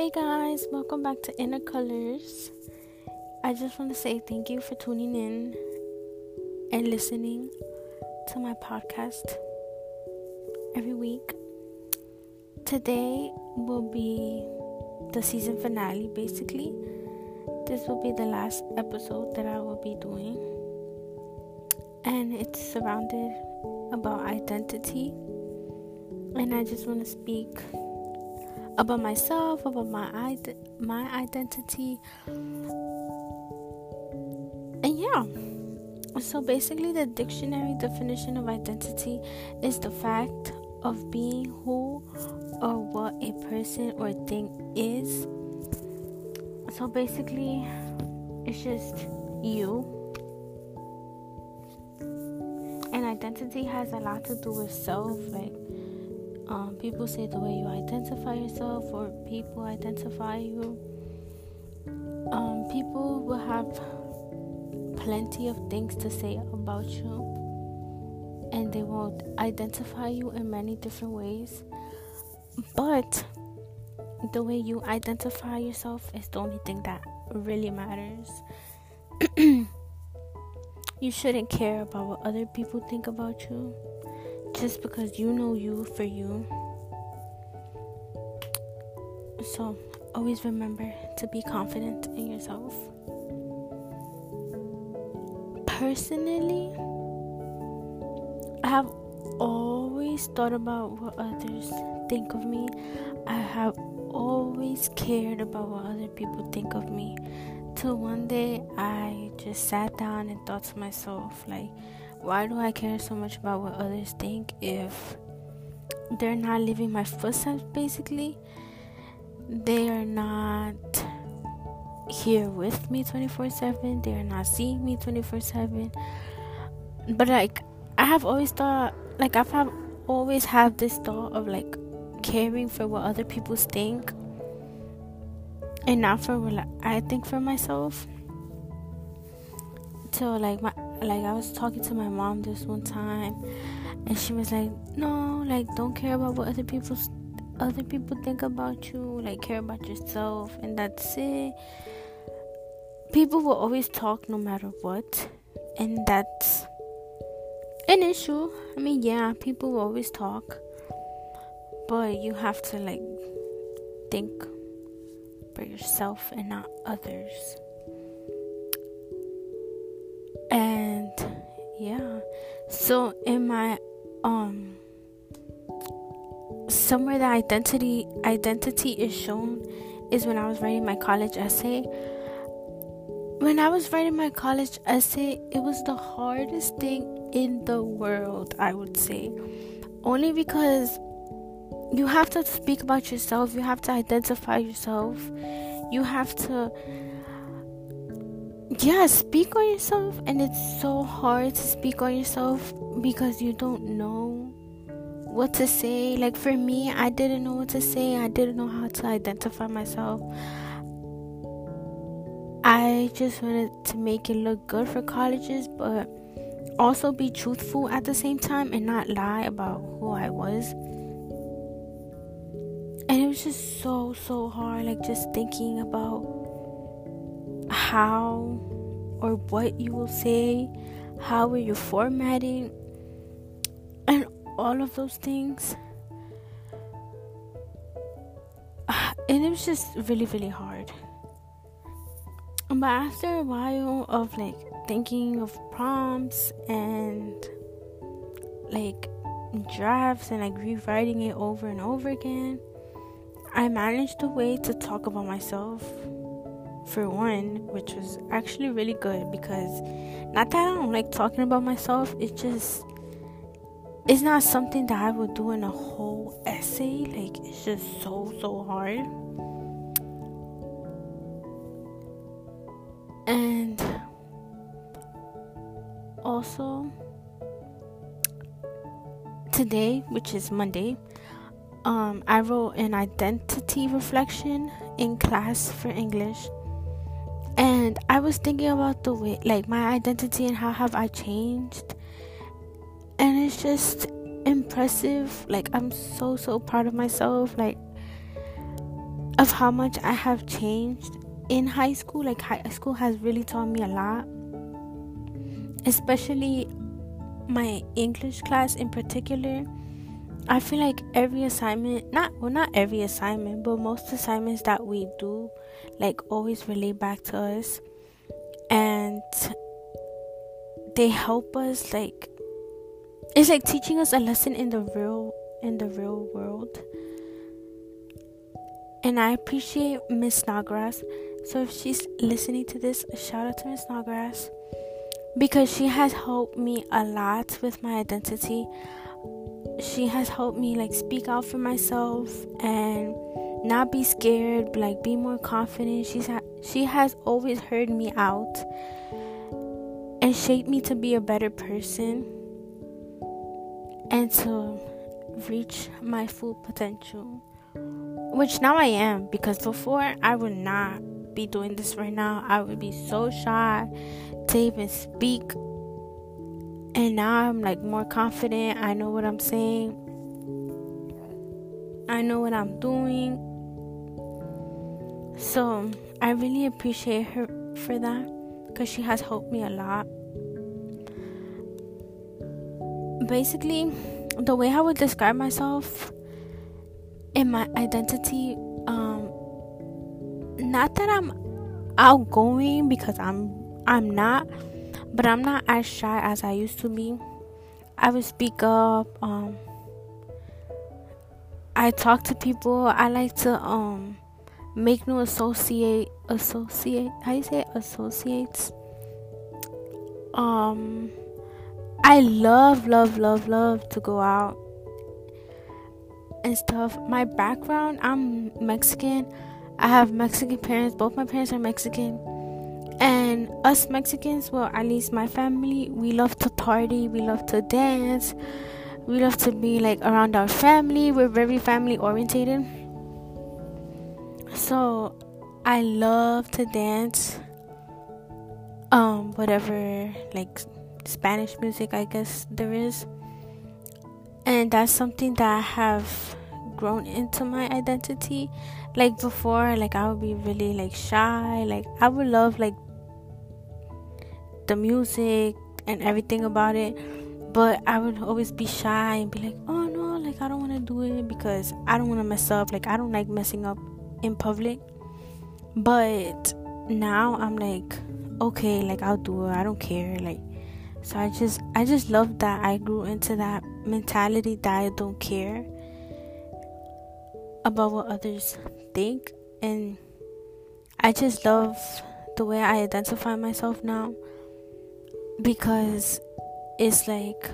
Hey guys, welcome back to Inner Colors. I just want to say thank you for tuning in and listening to my podcast every week. Today will be the season finale, basically. This will be the last episode that I will be doing, and it's surrounded about identity. And I just want to speak about myself, about my my identity. And yeah. So basically the dictionary definition of identity is the fact of being who or what a person or thing is. So basically it's just you. And identity has a lot to do with self like um, people say the way you identify yourself or people identify you. Um, people will have plenty of things to say about you, and they will identify you in many different ways. But the way you identify yourself is the only thing that really matters. you shouldn't care about what other people think about you just because you know you for you. So, always remember to be confident in yourself. Personally, I have always thought about what others think of me. I have always cared about what other people think of me. Till one day I just sat down and thought to myself, like, why do I care so much about what others think if they're not living my footsteps basically? They are not here with me 24 7, they are not seeing me 24 7. But like, I have always thought, like, I've have always had this thought of like caring for what other people think and not for what I think for myself. So, like, my like I was talking to my mom this one time and she was like, "No, like don't care about what other people other people think about you. Like care about yourself and that's it." People will always talk no matter what, and that's an issue. I mean, yeah, people will always talk, but you have to like think for yourself and not others. So in my um somewhere that identity identity is shown is when I was writing my college essay. When I was writing my college essay, it was the hardest thing in the world, I would say. Only because you have to speak about yourself, you have to identify yourself, you have to yeah speak on yourself and it's so hard to speak on yourself because you don't know what to say. Like for me i didn't know what to say. I didn't know how to identify myself. I just wanted to make it look good for colleges but also be truthful at the same time and not lie about who i was. And it was just so so hard like just thinking about how or what you will say, how will you formatting, and all of those things. And it was just really, really hard. But after a while of like thinking of prompts and like drafts and like rewriting it over and over again, I managed a way to talk about myself for one, which was actually really good because not that I don't like talking about myself, it just it's not something that I would do in a whole essay. Like it's just so so hard. And also today, which is Monday, um, I wrote an identity reflection in class for English and i was thinking about the way like my identity and how have i changed and it's just impressive like i'm so so proud of myself like of how much I have changed in high school. Like high school has really taught me a lot, especially my English class in particular. I feel like every assignment, not well, not every assignment, but most assignments that we do, like always relate back to us, and they help us like it's like teaching us a lesson in the real in the real world. And i appreciate miss snodgrass so if she's listening to this shout out to miss snodgrass because she has helped me a lot with my identity she has helped me like speak out for myself and not be scared but, like be more confident she's ha- she has always heard me out and shaped me to be a better person and to reach my full potential. Which now I am because before I would not be doing this right now. I would be so shy to even speak. And now I'm like more confident. I know what I'm saying. I know what I'm doing. So I really appreciate her for that because she has helped me a lot basically the way I would describe myself and my identity, um, not that I'm outgoing because I'm I'm not, but I'm not as shy as I used to be. I would speak up. Um, I talk to people. I like to um make new associate associate. How you say associates? Um I love, love, love, love to go out and stuff. My background, I'm Mexican. I have Mexican parents. Both my parents are Mexican. Us Mexicans, well, at least my family, we love to party, we love to dance, we love to be like around our family. We're very family orientated. So I love to dance. Um, whatever, like Spanish music, I guess there is. And that's something that I have grown into my identity. Like before, like I would be really like shy. Like I would love like the music and everything about it. But I would always be shy and be like, oh no, like I don't want to do it because I don't want to mess up. Like I don't like messing up in public. But now I'm like, okay, like I'll do it. I don't care. Like so I just I just love that I grew into that mentality that I don't care about what others think and I just love the way I identify myself now because it's like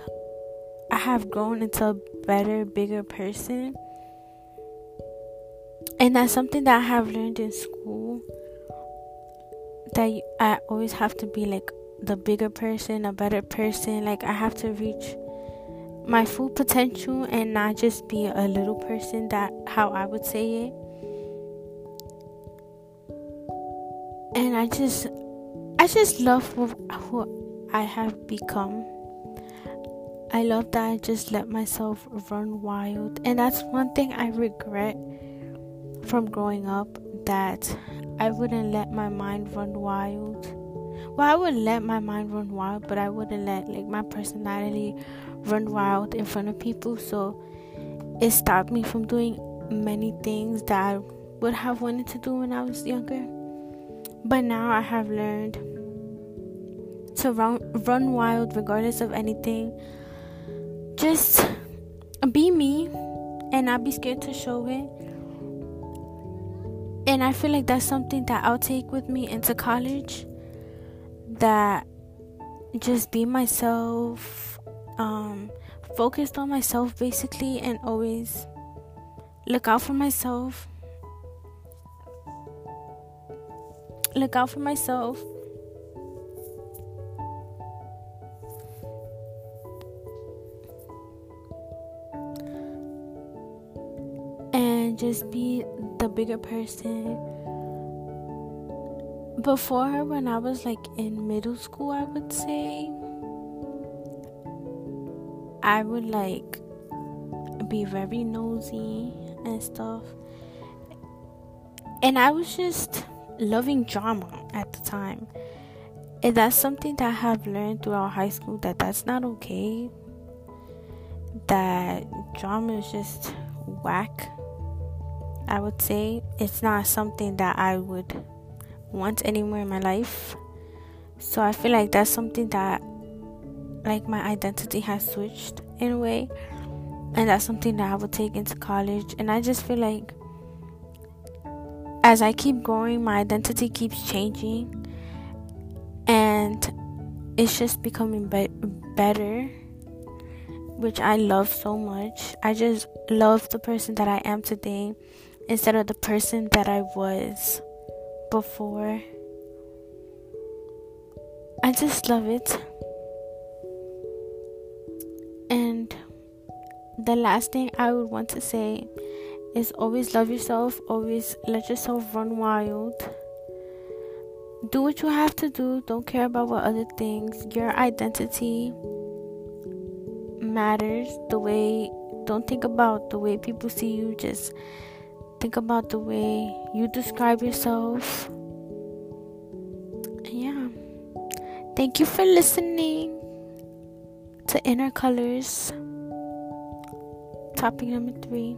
I have grown into a better, bigger person. And that's something that I have learned in school that I always have to be like the bigger person, a better person. Like I have to reach my full potential and not just be a little person that how I would say it. And I just I just love who, who I have become. I love that I just let myself run wild. And that's one thing I regret from growing up that I wouldn't let my mind run wild well, I would let my mind run wild, but I wouldn't let like my personality run wild in front of people. So it stopped me from doing many things that I would have wanted to do when I was younger. But now I have learned to run run wild regardless of anything. Just be me and not be scared to show it. And I feel like that's something that I'll take with me into college that just be myself, um, focused on myself basically, and always look out for myself. Look out for myself. Just be the bigger person before when I was like in middle school, I would say I would like be very nosy and stuff. And I was just loving drama at the time. And that's something that I have learned throughout high school that that's not okay. That drama is just whack. I would say it's not something that I would want anymore in my life. So I feel like that's something that like my identity has switched in a way. And that's something that I would take into college. And I just feel like as I keep growing, my identity keeps changing. And it's just becoming be- better, which I love so much. I just love the person that I am today instead of the person that I was before. I just love it. And the last thing I would want to say is always love yourself, always let yourself run wild. Do what you have to do, don't care about what other things. Your identity matters. The way, don't think about the way people see you, just think about the way you describe yourself. Yeah. Thank you for listening to Inner Colors. Topic number three.